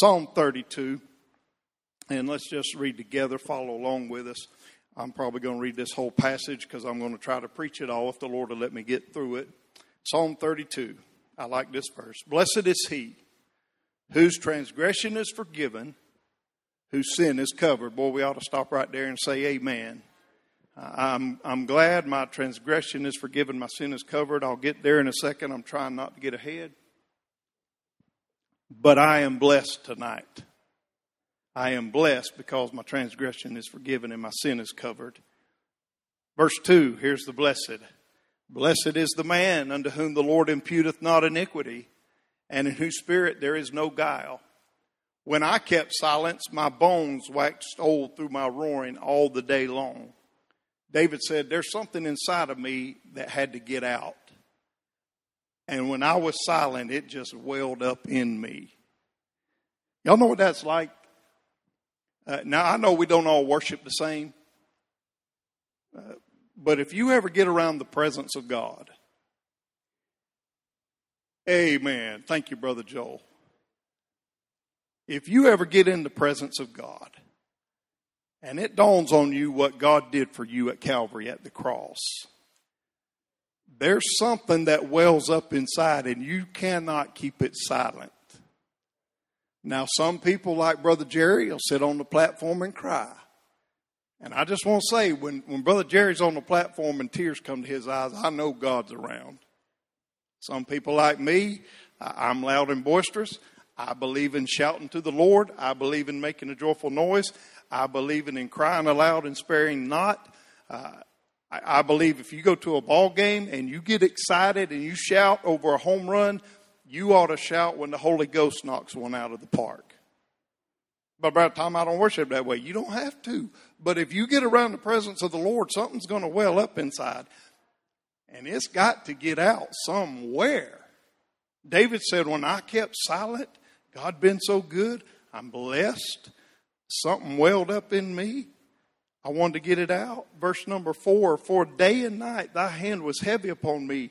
Psalm 32. And let's just read together, follow along with us. I'm probably going to read this whole passage because I'm going to try to preach it all if the Lord will let me get through it. Psalm 32. I like this verse. Blessed is he whose transgression is forgiven, whose sin is covered. Boy, we ought to stop right there and say amen. I'm, I'm glad my transgression is forgiven, my sin is covered. I'll get there in a second. I'm trying not to get ahead. But I am blessed tonight. I am blessed because my transgression is forgiven and my sin is covered. Verse 2, here's the blessed. Blessed is the man unto whom the Lord imputeth not iniquity, and in whose spirit there is no guile. When I kept silence, my bones waxed old through my roaring all the day long. David said, There's something inside of me that had to get out. And when I was silent, it just welled up in me. Y'all know what that's like? Uh, now, I know we don't all worship the same, uh, but if you ever get around the presence of God, amen. Thank you, Brother Joel. If you ever get in the presence of God, and it dawns on you what God did for you at Calvary at the cross, there's something that wells up inside and you cannot keep it silent. Now, some people, like Brother Jerry, will sit on the platform and cry. And I just want to say, when, when Brother Jerry's on the platform and tears come to his eyes, I know God's around. Some people like me, I'm loud and boisterous. I believe in shouting to the Lord. I believe in making a joyful noise. I believe in, in crying aloud and sparing not. Uh, I, believe if you go to a ball game and you get excited and you shout over a home run, you ought to shout when the Holy Ghost knocks one out of the park. But by the time I don't worship that way, you don't have to. But if you get around the presence of the Lord, something's going to well up inside. And it's got to get out somewhere. David said, When I kept silent, God been so good, I'm blessed. Something welled up in me. I wanted to get it out. Verse number four For day and night thy hand was heavy upon me.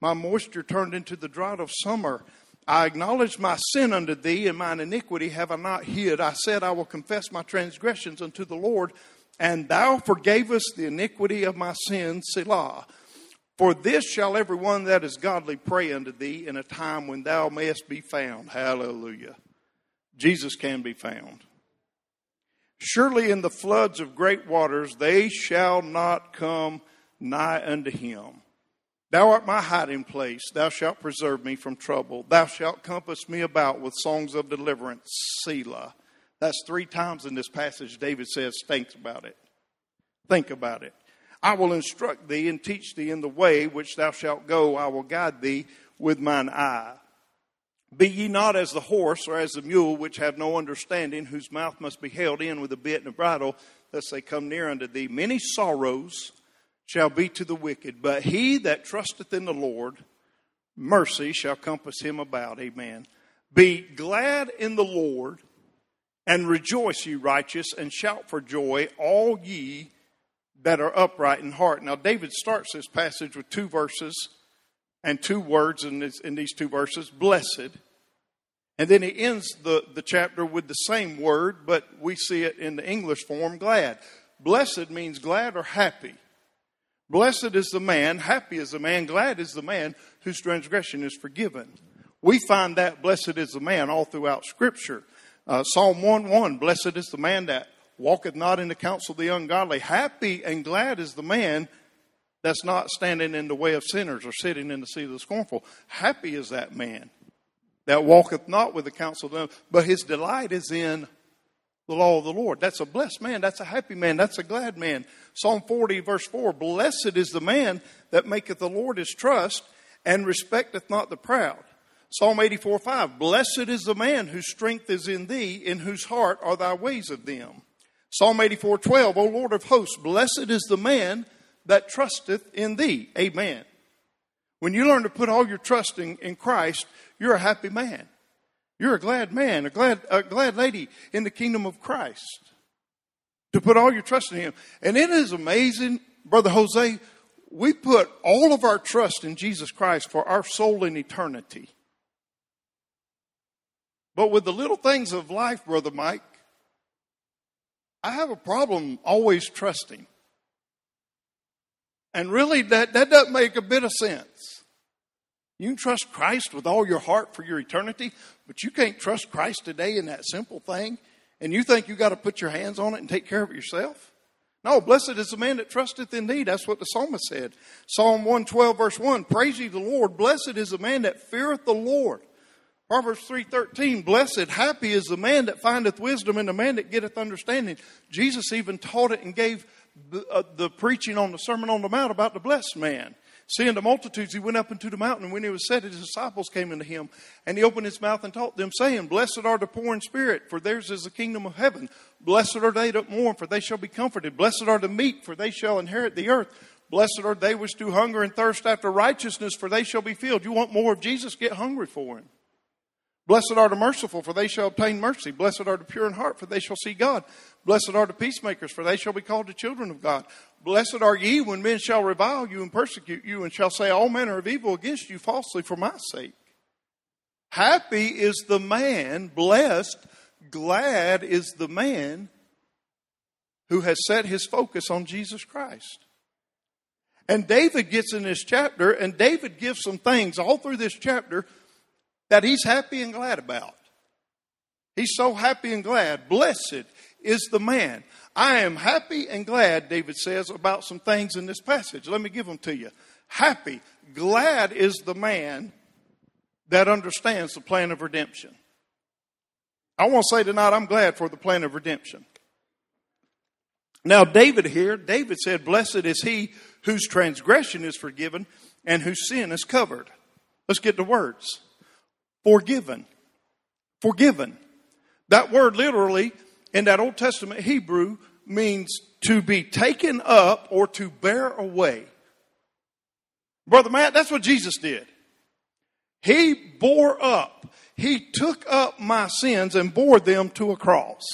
My moisture turned into the drought of summer. I acknowledged my sin unto thee, and mine iniquity have I not hid. I said, I will confess my transgressions unto the Lord, and thou forgavest the iniquity of my sins, Selah. For this shall every one that is godly pray unto thee in a time when thou mayest be found. Hallelujah. Jesus can be found. Surely in the floods of great waters they shall not come nigh unto him. Thou art my hiding place. Thou shalt preserve me from trouble. Thou shalt compass me about with songs of deliverance. Selah. That's three times in this passage David says, think about it. Think about it. I will instruct thee and teach thee in the way which thou shalt go. I will guide thee with mine eye. Be ye not as the horse or as the mule, which have no understanding, whose mouth must be held in with a bit and a bridle, lest they come near unto thee. Many sorrows shall be to the wicked, but he that trusteth in the Lord, mercy shall compass him about. Amen. Be glad in the Lord, and rejoice, ye righteous, and shout for joy, all ye that are upright in heart. Now, David starts this passage with two verses and two words in, this, in these two verses blessed. And then he ends the, the chapter with the same word, but we see it in the English form glad. Blessed means glad or happy. Blessed is the man, happy is the man, glad is the man whose transgression is forgiven. We find that blessed is the man all throughout Scripture. Uh, Psalm 1 1, blessed is the man that walketh not in the counsel of the ungodly. Happy and glad is the man that's not standing in the way of sinners or sitting in the seat of the scornful. Happy is that man that walketh not with the counsel of them, but his delight is in the law of the Lord. That's a blessed man. That's a happy man. That's a glad man. Psalm 40, verse 4 Blessed is the man that maketh the Lord his trust and respecteth not the proud. Psalm 84, 5 Blessed is the man whose strength is in thee, in whose heart are thy ways of them. Psalm 84, 12 O Lord of hosts, blessed is the man that trusteth in thee. Amen. When you learn to put all your trust in, in Christ, you're a happy man. You're a glad man, a glad, a glad lady in the kingdom of Christ. To put all your trust in Him. And it is amazing, Brother Jose, we put all of our trust in Jesus Christ for our soul in eternity. But with the little things of life, Brother Mike, I have a problem always trusting. And really, that, that doesn't make a bit of sense. You can trust Christ with all your heart for your eternity, but you can't trust Christ today in that simple thing, and you think you got to put your hands on it and take care of it yourself? No, blessed is the man that trusteth in thee. That's what the psalmist said. Psalm 112, verse 1 Praise ye the Lord. Blessed is the man that feareth the Lord. Proverbs 3:13 Blessed happy is the man that findeth wisdom and the man that getteth understanding. Jesus even taught it and gave the, uh, the preaching on the Sermon on the Mount about the blessed man. Seeing the multitudes, he went up into the mountain, and when he was set, his disciples came unto him, and he opened his mouth and taught them, saying, Blessed are the poor in spirit, for theirs is the kingdom of heaven. Blessed are they that mourn, for they shall be comforted. Blessed are the meek, for they shall inherit the earth. Blessed are they which do hunger and thirst after righteousness, for they shall be filled. You want more of Jesus? Get hungry for him. Blessed are the merciful, for they shall obtain mercy. Blessed are the pure in heart, for they shall see God. Blessed are the peacemakers, for they shall be called the children of God. Blessed are ye when men shall revile you and persecute you, and shall say all manner of evil against you falsely for my sake. Happy is the man, blessed, glad is the man who has set his focus on Jesus Christ. And David gets in this chapter, and David gives some things all through this chapter that he's happy and glad about. He's so happy and glad. Blessed is the man. I am happy and glad, David says, about some things in this passage. Let me give them to you. Happy, glad is the man that understands the plan of redemption. I want to say tonight, I'm glad for the plan of redemption. Now, David here, David said, Blessed is he whose transgression is forgiven and whose sin is covered. Let's get the words forgiven. Forgiven. That word literally in that Old Testament Hebrew means to be taken up or to bear away. Brother Matt, that's what Jesus did. He bore up, he took up my sins and bore them to a cross.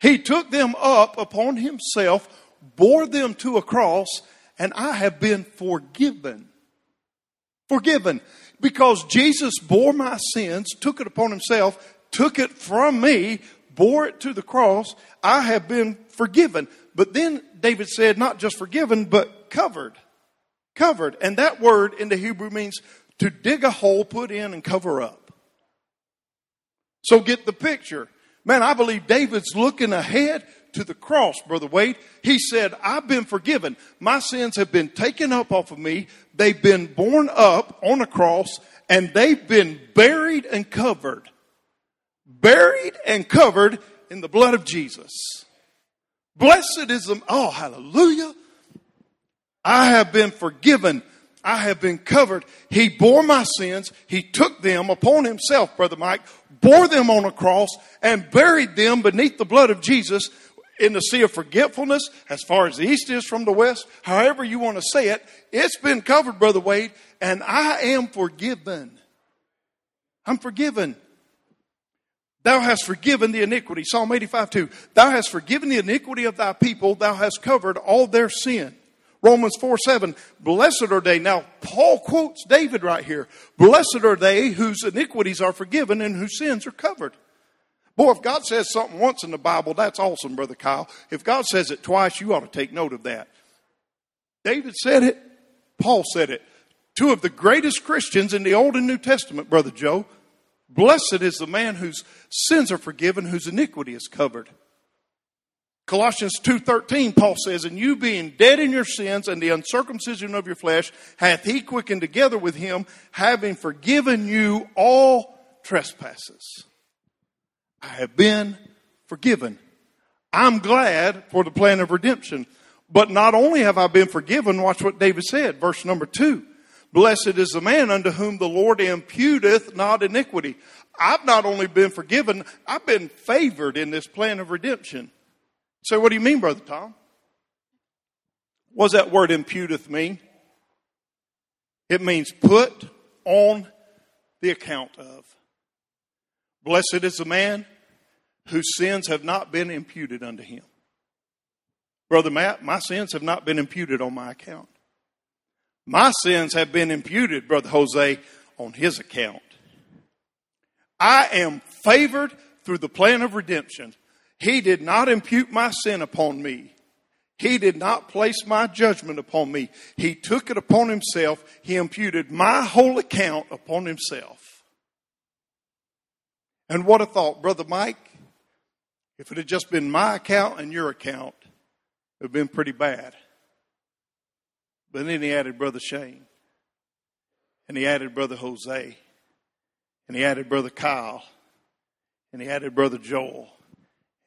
He took them up upon himself, bore them to a cross, and I have been forgiven. Forgiven because Jesus bore my sins, took it upon himself, took it from me, bore it to the cross. I have been forgiven. But then David said, not just forgiven, but covered. Covered. And that word in the Hebrew means to dig a hole, put in, and cover up. So get the picture. Man, I believe David's looking ahead to the cross, Brother Wade. He said, I've been forgiven. My sins have been taken up off of me. They've been borne up on a cross and they've been buried and covered. Buried and covered in the blood of Jesus. Blessed is the, oh, hallelujah. I have been forgiven. I have been covered. He bore my sins. He took them upon himself, Brother Mike, bore them on a cross and buried them beneath the blood of Jesus in the sea of forgetfulness, as far as the east is from the west, however you want to say it, it's been covered, Brother Wade, and I am forgiven. I'm forgiven. Thou hast forgiven the iniquity. Psalm 85 2. Thou hast forgiven the iniquity of thy people. Thou hast covered all their sin. Romans 4 7. Blessed are they. Now, Paul quotes David right here. Blessed are they whose iniquities are forgiven and whose sins are covered. Boy, if God says something once in the Bible, that's awesome, Brother Kyle. If God says it twice, you ought to take note of that. David said it, Paul said it. Two of the greatest Christians in the Old and New Testament, Brother Joe. Blessed is the man whose sins are forgiven, whose iniquity is covered. Colossians 2:13 Paul says, "And you being dead in your sins and the uncircumcision of your flesh, hath he quickened together with him, having forgiven you all trespasses." I have been forgiven. I'm glad for the plan of redemption. But not only have I been forgiven, watch what David said, verse number two. Blessed is the man unto whom the Lord imputeth not iniquity. I've not only been forgiven, I've been favored in this plan of redemption. So what do you mean, Brother Tom? What does that word imputeth mean? It means put on the account of. Blessed is the man whose sins have not been imputed unto him. Brother Matt, my sins have not been imputed on my account. My sins have been imputed, Brother Jose, on his account. I am favored through the plan of redemption. He did not impute my sin upon me. He did not place my judgment upon me. He took it upon himself. He imputed my whole account upon himself. And what a thought, Brother Mike. If it had just been my account and your account, it would have been pretty bad. But then he added Brother Shane. And he added Brother Jose. And he added Brother Kyle. And he added Brother Joel.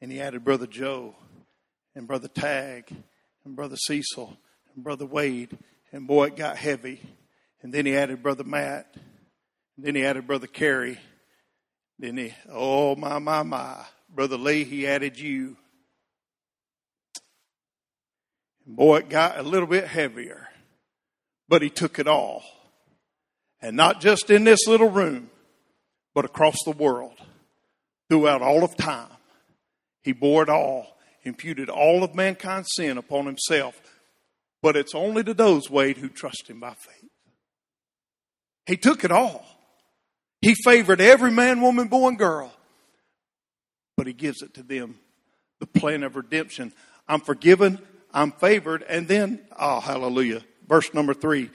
And he added Brother Joe. And Brother Tag. And Brother Cecil. And Brother Wade. And boy, it got heavy. And then he added Brother Matt. And then he added Brother Kerry. Then he, oh my, my, my. Brother Lee, he added you. Boy, it got a little bit heavier. But he took it all. And not just in this little room, but across the world, throughout all of time. He bore it all, imputed all of mankind's sin upon himself. But it's only to those, Wade, who trust him by faith. He took it all. He favored every man, woman, boy, and girl. But he gives it to them. The plan of redemption. I'm forgiven. I'm favored. And then, oh, hallelujah. Verse number three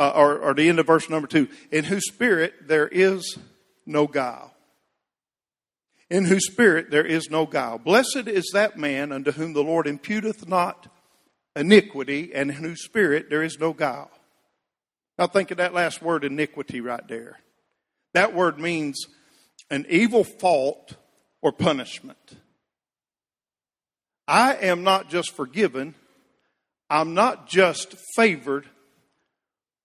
uh, or, or the end of verse number two, in whose spirit there is no guile. In whose spirit there is no guile. Blessed is that man unto whom the Lord imputeth not iniquity, and in whose spirit there is no guile. Now think of that last word, iniquity, right there. That word means an evil fault or punishment. I am not just forgiven, I'm not just favored,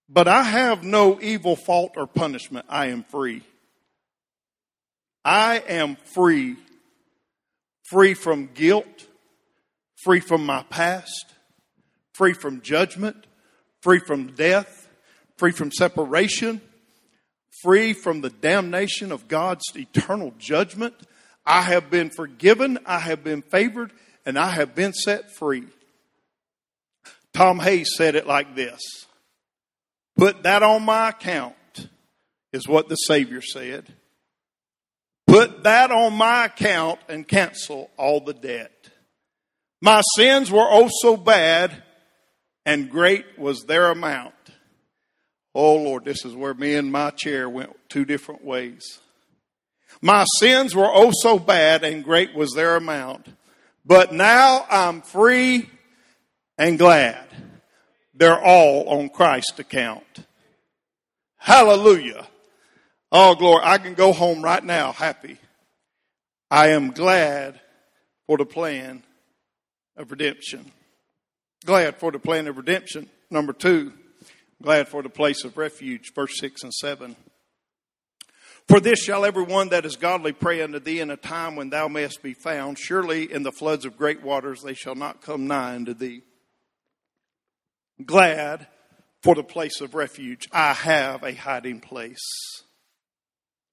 but I have no evil fault or punishment. I am free. I am free. Free from guilt, free from my past, free from judgment, free from death, free from separation, free from the damnation of God's eternal judgment. I have been forgiven, I have been favored, and I have been set free. Tom Hayes said it like this Put that on my account, is what the Savior said. Put that on my account and cancel all the debt. My sins were oh so bad, and great was their amount. Oh Lord, this is where me and my chair went two different ways. My sins were oh so bad, and great was their amount. But now I'm free and glad. They're all on Christ's account. Hallelujah. Oh, glory. I can go home right now happy. I am glad for the plan of redemption. Glad for the plan of redemption. Number two, glad for the place of refuge. Verse 6 and 7. For this shall every one that is godly pray unto thee in a time when thou mayest be found. Surely in the floods of great waters they shall not come nigh unto thee glad for the place of refuge. I have a hiding place.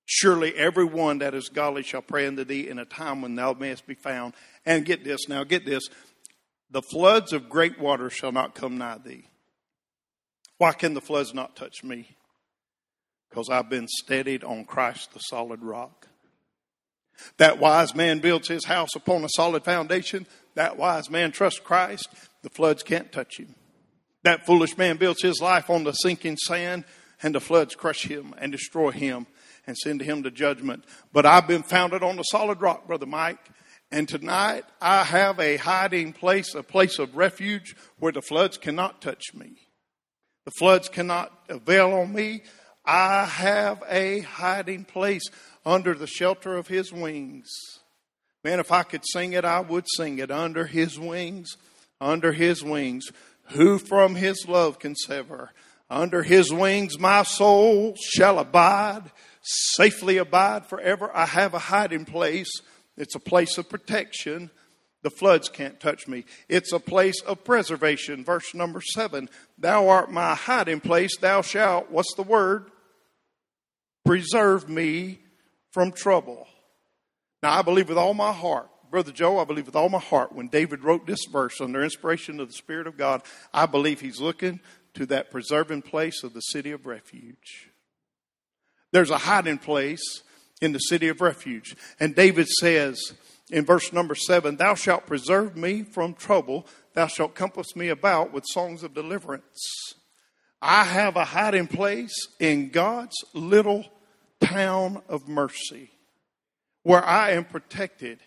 Surely everyone that is godly shall pray unto thee in a time when thou mayest be found. And get this, now get this. The floods of great waters shall not come nigh thee. Why can the floods not touch me? Because I've been steadied on Christ, the solid rock. That wise man builds his house upon a solid foundation. That wise man trusts Christ. The floods can't touch him. That foolish man builds his life on the sinking sand, and the floods crush him and destroy him and send him to judgment. But I've been founded on the solid rock, Brother Mike. And tonight I have a hiding place, a place of refuge where the floods cannot touch me. The floods cannot avail on me. I have a hiding place under the shelter of his wings. Man, if I could sing it, I would sing it. Under his wings, under his wings. Who from his love can sever? Under his wings my soul shall abide, safely abide forever. I have a hiding place. It's a place of protection. The floods can't touch me. It's a place of preservation. Verse number seven. Thou art my hiding place. Thou shalt, what's the word? Preserve me from trouble. Now I believe with all my heart Brother Joe, I believe with all my heart, when David wrote this verse under inspiration of the Spirit of God, I believe he's looking to that preserving place of the city of refuge. There's a hiding place in the city of refuge. And David says in verse number seven, Thou shalt preserve me from trouble, thou shalt compass me about with songs of deliverance. I have a hiding place in God's little town of mercy where I am protected.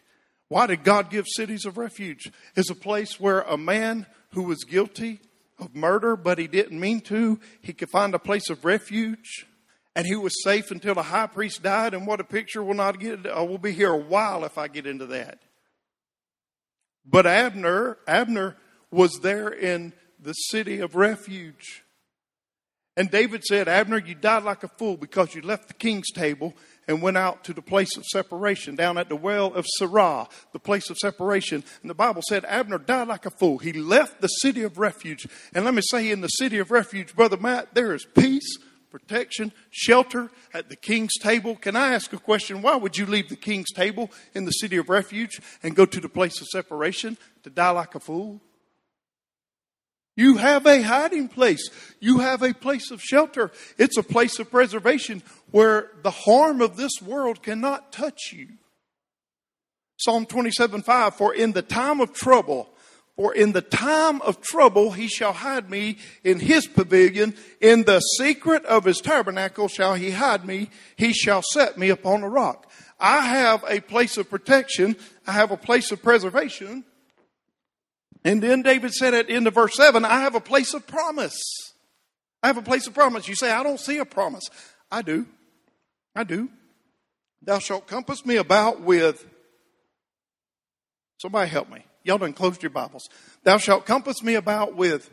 Why did God give cities of refuge? Is a place where a man who was guilty of murder, but he didn't mean to, he could find a place of refuge and he was safe until the high priest died. And what a picture! We'll not get. Uh, we'll be here a while if I get into that. But Abner, Abner was there in the city of refuge. And David said, Abner, you died like a fool because you left the king's table and went out to the place of separation, down at the well of Sirah, the place of separation. And the Bible said Abner died like a fool. He left the city of refuge. And let me say, in the city of refuge, Brother Matt, there is peace, protection, shelter at the king's table. Can I ask a question? Why would you leave the king's table in the city of refuge and go to the place of separation to die like a fool? You have a hiding place. You have a place of shelter. It's a place of preservation where the harm of this world cannot touch you. Psalm 27 5 For in the time of trouble, for in the time of trouble he shall hide me in his pavilion. In the secret of his tabernacle shall he hide me. He shall set me upon a rock. I have a place of protection. I have a place of preservation. And then David said at the end of verse 7, I have a place of promise. I have a place of promise. You say, I don't see a promise. I do. I do. Thou shalt compass me about with. Somebody help me. Y'all done closed your Bibles. Thou shalt compass me about with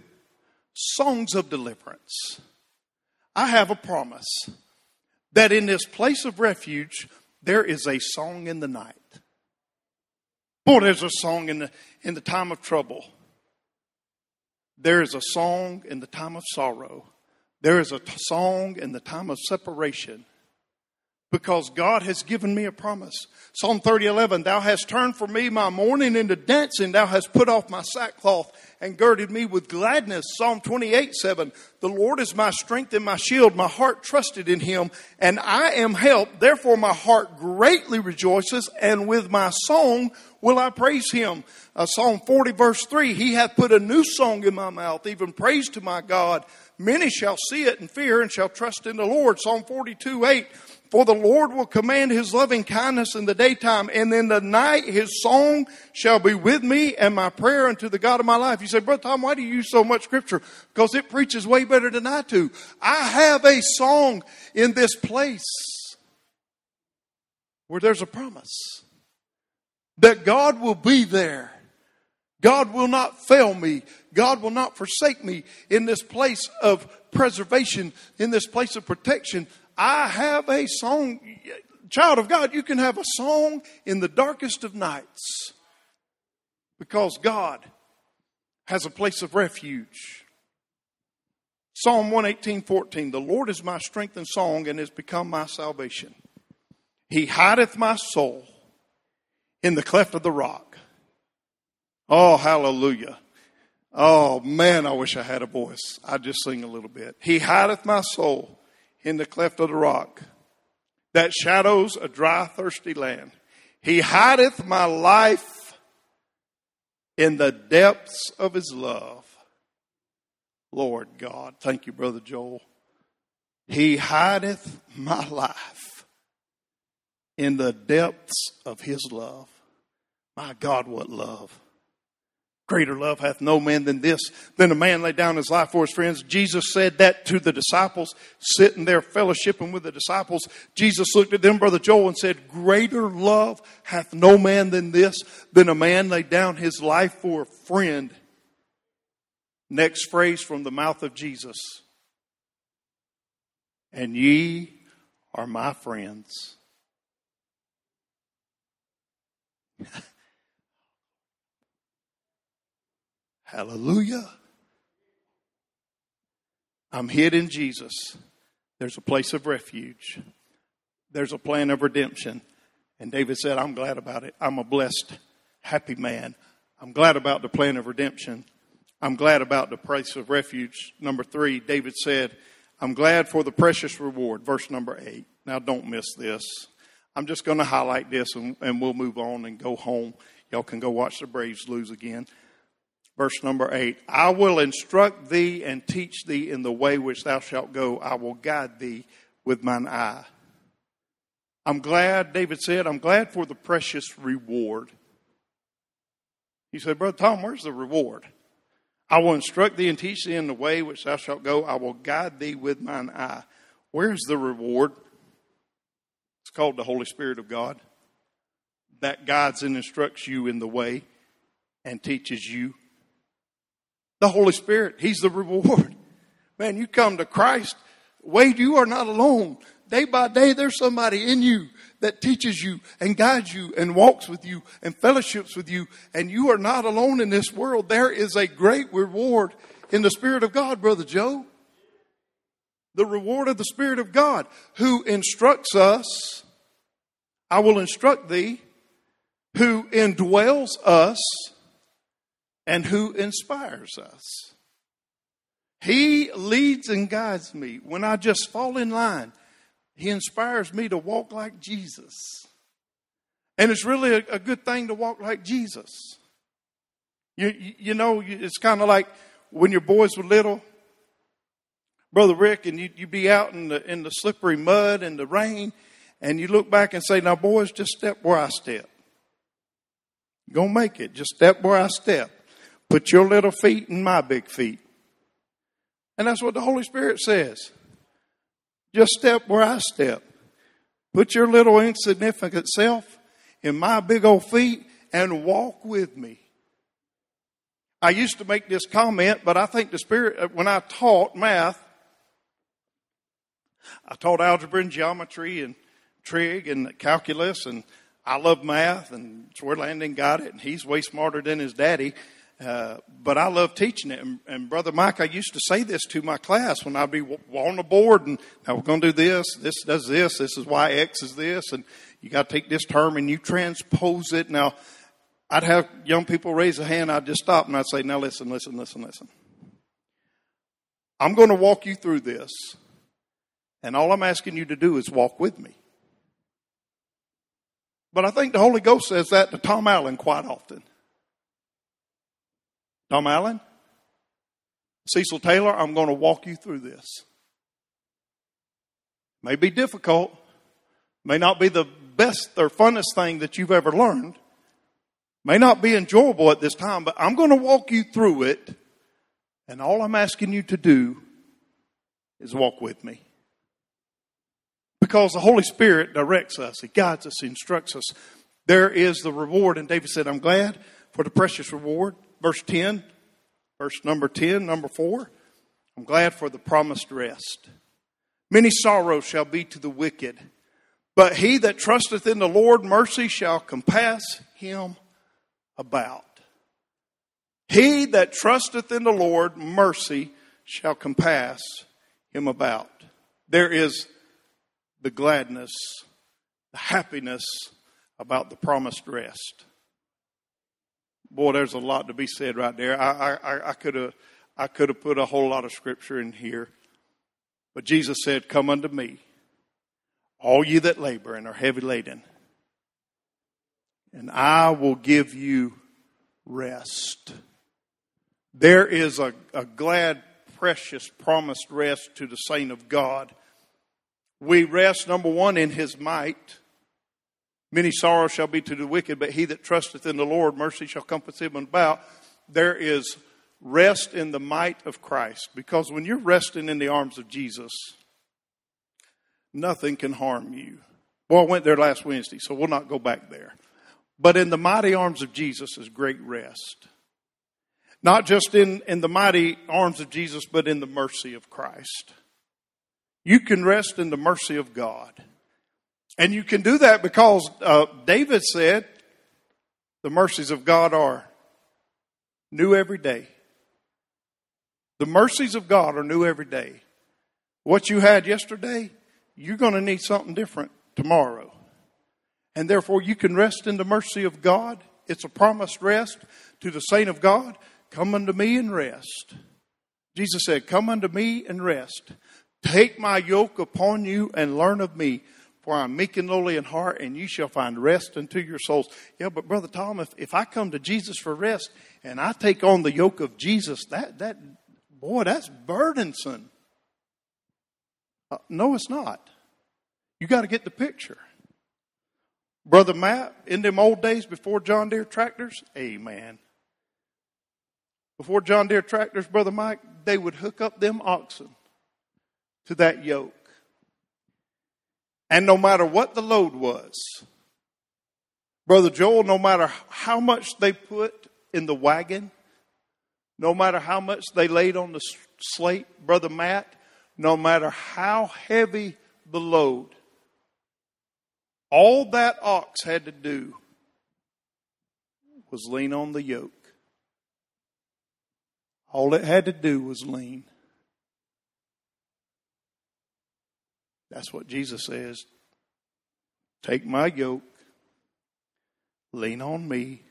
songs of deliverance. I have a promise that in this place of refuge, there is a song in the night. Boy, there's a song in the, in the time of trouble. There is a song in the time of sorrow. There is a song in the time of separation because God has given me a promise. Psalm 30, 11, Thou hast turned for me my mourning into dancing. Thou hast put off my sackcloth and girded me with gladness. Psalm 28, 7, The Lord is my strength and my shield. My heart trusted in him and I am helped. Therefore my heart greatly rejoices and with my song will I praise him. Uh, Psalm 40 verse 3, He hath put a new song in my mouth, even praise to my God. Many shall see it and fear and shall trust in the Lord. Psalm 42, 8, for the Lord will command his loving kindness in the daytime, and in the night his song shall be with me and my prayer unto the God of my life. You say, Brother Tom, why do you use so much scripture? Because it preaches way better than I do. I have a song in this place where there's a promise that God will be there. God will not fail me. God will not forsake me in this place of preservation, in this place of protection. I have a song. Child of God, you can have a song in the darkest of nights because God has a place of refuge. Psalm 118, 14. The Lord is my strength and song and has become my salvation. He hideth my soul in the cleft of the rock. Oh, hallelujah. Oh, man, I wish I had a voice. I'd just sing a little bit. He hideth my soul in the cleft of the rock that shadows a dry, thirsty land. He hideth my life in the depths of his love. Lord God, thank you, Brother Joel. He hideth my life in the depths of his love. My God, what love. Greater love hath no man than this, than a man lay down his life for his friends. Jesus said that to the disciples, sitting there fellowshipping with the disciples. Jesus looked at them, Brother Joel, and said, Greater love hath no man than this, than a man lay down his life for a friend. Next phrase from the mouth of Jesus. And ye are my friends. Hallelujah. I'm hid in Jesus. There's a place of refuge. There's a plan of redemption. And David said, I'm glad about it. I'm a blessed, happy man. I'm glad about the plan of redemption. I'm glad about the place of refuge. Number three, David said, I'm glad for the precious reward. Verse number eight. Now don't miss this. I'm just going to highlight this and, and we'll move on and go home. Y'all can go watch the Braves lose again. Verse number eight I will instruct thee and teach thee in the way which thou shalt go. I will guide thee with mine eye. I'm glad, David said, I'm glad for the precious reward. He said, Brother Tom, where's the reward? I will instruct thee and teach thee in the way which thou shalt go. I will guide thee with mine eye. Where's the reward? It's called the Holy Spirit of God. That guides and instructs you in the way and teaches you. The Holy Spirit, He's the reward. Man, you come to Christ. Wade, you are not alone. Day by day, there's somebody in you that teaches you and guides you and walks with you and fellowships with you. And you are not alone in this world. There is a great reward in the Spirit of God, Brother Joe. The reward of the Spirit of God who instructs us. I will instruct thee, who indwells us and who inspires us. He leads and guides me when I just fall in line he inspires me to walk like Jesus. And it's really a, a good thing to walk like Jesus. You, you, know, it's kind of like when your boys were little, Brother Rick, and you, you be out in the, in the slippery mud and the rain, and you look back and say, Now, boys, just step where I step. To make it. Just step where I step. Put your little feet in my big feet. And that's what the Holy Spirit says. Just step where I step. Put your little insignificant self in my big old feet and walk with me. I used to make this comment, but I think the Spirit, uh, when I taught math, I taught algebra and geometry and trig and calculus, and I love math, and Landon got it, and he's way smarter than his daddy. Uh, but I love teaching it. And, and, Brother Mike, I used to say this to my class when I'd be on the board and now we're going to do this. This does this. This is why X is this. And you got to take this term and you transpose it. Now, I'd have young people raise a hand. I'd just stop and I'd say, now listen, listen, listen, listen. I'm going to walk you through this. And all I'm asking you to do is walk with me. But I think the Holy Ghost says that to Tom Allen quite often. Tom Allen? Cecil Taylor, I'm going to walk you through this. May be difficult, may not be the best or funnest thing that you've ever learned, may not be enjoyable at this time, but I'm going to walk you through it, and all I'm asking you to do is walk with me. Because the Holy Spirit directs us, He guides us, He instructs us. There is the reward, and David said, I'm glad for the precious reward verse 10, verse number 10, number 4. I'm glad for the promised rest. Many sorrows shall be to the wicked, but he that trusteth in the Lord mercy shall compass him about. He that trusteth in the Lord mercy shall compass him about. There is the gladness, the happiness about the promised rest boy, there's a lot to be said right there. I, I, I could have, I could have put a whole lot of scripture in here, but Jesus said, "Come unto me, all ye that labor and are heavy laden, and I will give you rest." There is a, a glad, precious, promised rest to the saint of God. We rest, number one, in His might. Many sorrows shall be to the wicked, but he that trusteth in the Lord, mercy shall compass him about. There is rest in the might of Christ. Because when you're resting in the arms of Jesus, nothing can harm you. Well, I went there last Wednesday, so we'll not go back there. But in the mighty arms of Jesus is great rest. Not just in, in the mighty arms of Jesus, but in the mercy of Christ. You can rest in the mercy of God. And you can do that because uh, David said, the mercies of God are new every day. The mercies of God are new every day. What you had yesterday, you're going to need something different tomorrow. And therefore, you can rest in the mercy of God. It's a promised rest to the saint of God. Come unto me and rest. Jesus said, Come unto me and rest. Take my yoke upon you and learn of me For I'm meek and lowly in heart, and you shall find rest unto your souls. Yeah, but Brother Tom, if, if I come to Jesus for rest and I take on the yoke of Jesus, that, that boy, that's burdensome. Uh, no, it's not. You got to get the picture. Brother Matt, in them old days before John Deere tractors, amen. Before John Deere tractors, Brother Mike, they would hook up them oxen to that yoke. And no matter what the load was, Brother Joel, no matter how much they put in the wagon, no matter how much they laid on the slate, Brother Matt, no matter how heavy the load, all that ox had to do was lean on the yoke. All it had to do was lean. That's what Jesus says. Take my yoke, lean on me.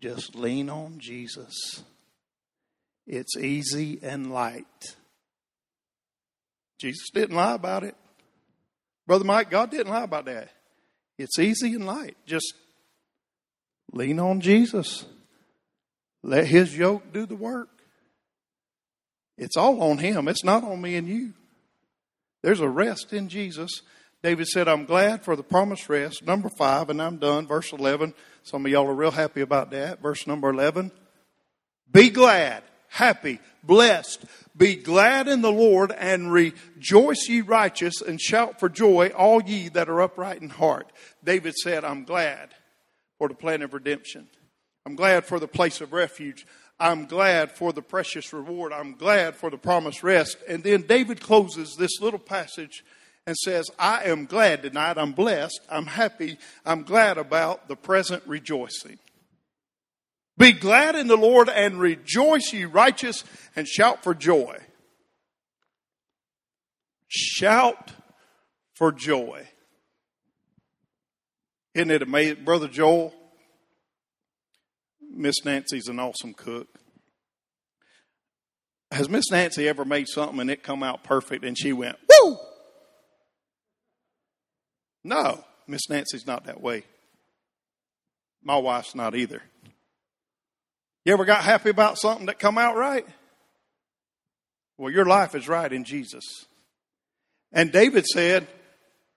Just lean on Jesus. It's easy and light. Jesus didn't lie about it. Brother Mike, God didn't lie about that. It's easy and light. Just lean on Jesus. Let his yoke do the work. It's all on him. It's not on me and you. There's a rest in Jesus. David said, I'm glad for the promised rest. Number five, and I'm done. Verse 11. Some of y'all are real happy about that. Verse number 11. Be glad, happy, blessed. Be glad in the Lord and rejoice ye righteous and shout for joy, all ye that are upright in heart. David said, I'm glad for the plan of redemption. I'm glad for the place of refuge. I'm glad for the precious reward. I'm glad for the promised rest. And then David closes this little passage and says, I am glad tonight. I'm blessed. I'm happy. I'm glad about the present rejoicing. Be glad in the Lord and rejoice, ye righteous, and shout for joy. Shout for joy. Isn't it amazing? Brother Joel, Miss Nancy's an awesome cook. Has Miss Nancy ever made something and it come out perfect and she went, woo? No, Miss Nancy's not that way. My wife's not either. You ever got happy about something that come out right? Well, your life is right in Jesus. And David said,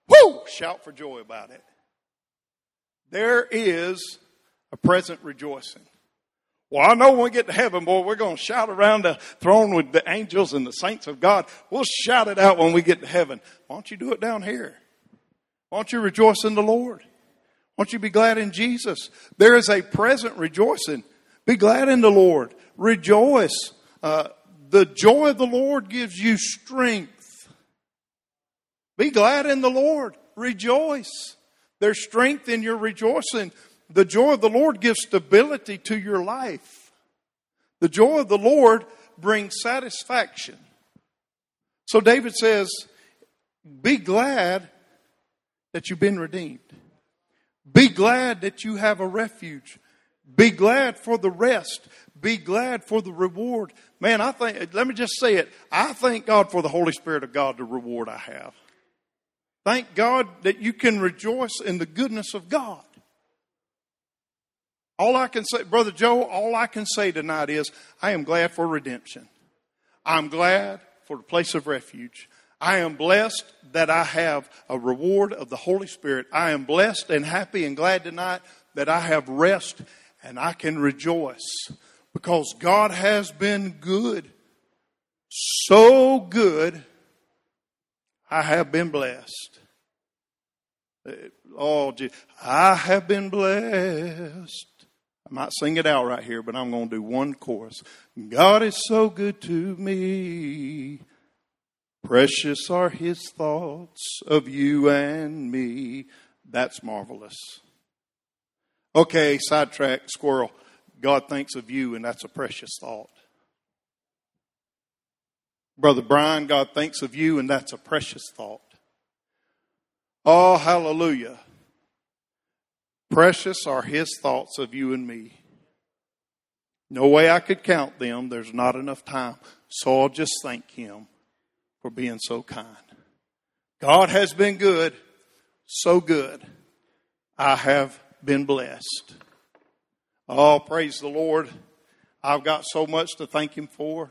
Whoo! Shout for joy about it. There is a present rejoicing. Well, I know when we get to heaven, boy, we're going to shout around the throne with the angels and the saints of God. We'll shout it out when we get to heaven. Why don't you do it down here? Why don't you rejoice in the Lord? Why don't you be glad in Jesus? There is a present rejoicing. Be glad in the Lord. Rejoice. Uh, the joy of the Lord gives you strength. Be glad in the Lord. Rejoice. There's strength in your rejoicing. The joy of the Lord gives stability to your life. The joy of the Lord brings satisfaction. So David says, Be glad that you've been redeemed. Be glad that you have a refuge. Be glad for the rest. Be glad for the reward. Man, I think, let me just say it. I thank God for the Holy Spirit of God, the reward I have. Thank God that you can rejoice in the goodness of God. All I can say, Brother Joe, all I can say tonight is I am glad for redemption. I'm glad for the place of refuge. I am blessed that I have a reward of the Holy Spirit. I am blessed and happy and glad tonight that I have rest and I can rejoice because God has been good. So good, I have been blessed. Oh, I have been blessed. I might sing it out right here, but I'm going to do one chorus. God is so good to me. Precious are his thoughts of you and me. That's marvelous. Okay, sidetrack, squirrel. God thinks of you, and that's a precious thought. Brother Brian, God thinks of you, and that's a precious thought. Oh, hallelujah. Precious are his thoughts of you and me. No way I could count them. There's not enough time. So I'll just thank him for being so kind. God has been good, so good. I have been blessed. Oh, praise the Lord. I've got so much to thank Him for.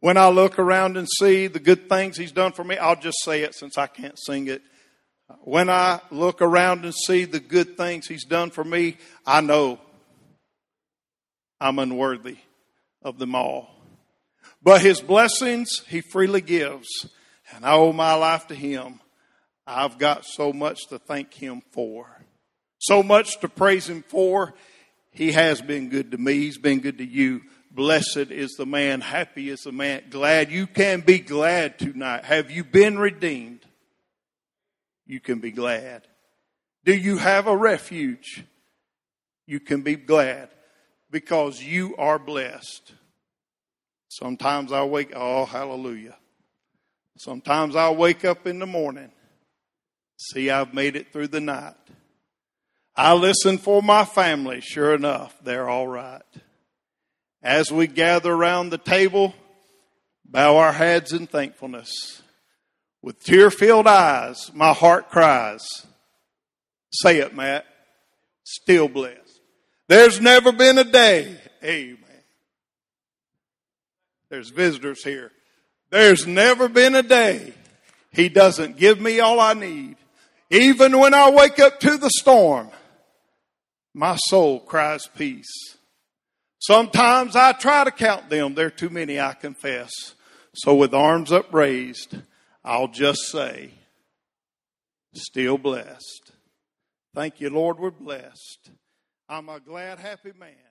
When I look around and see the good things He's done for me, I'll just say it since I can't sing it. When I look around and see the good things He's done for me, I know I'm unworthy of them all. But His blessings He freely gives, and I owe my life to Him. I've got so much to thank Him for, so much to praise Him for. He has been good to me, He's been good to you. Blessed is the man, happy is the man, glad. You can be glad tonight. Have you been redeemed? You can be glad. Do you have a refuge? You can be glad because you are blessed. Sometimes I wake, oh, hallelujah. Sometimes I'll wake up in the morning, see I've made it through the night. I listen for my family. Sure enough, they're all right. As we gather around the table, bow our heads in thankfulness. With tear filled eyes, my heart cries. Say it, Matt. Still blessed. There's never been a day. Amen. There's visitors here. There's never been a day he doesn't give me all I need. Even when I wake up to the storm, my soul cries peace. Sometimes I try to count them. There are too many, I confess. So with arms upraised, I'll just say, still blessed. Thank you, Lord, we're blessed. I'm a glad, happy man.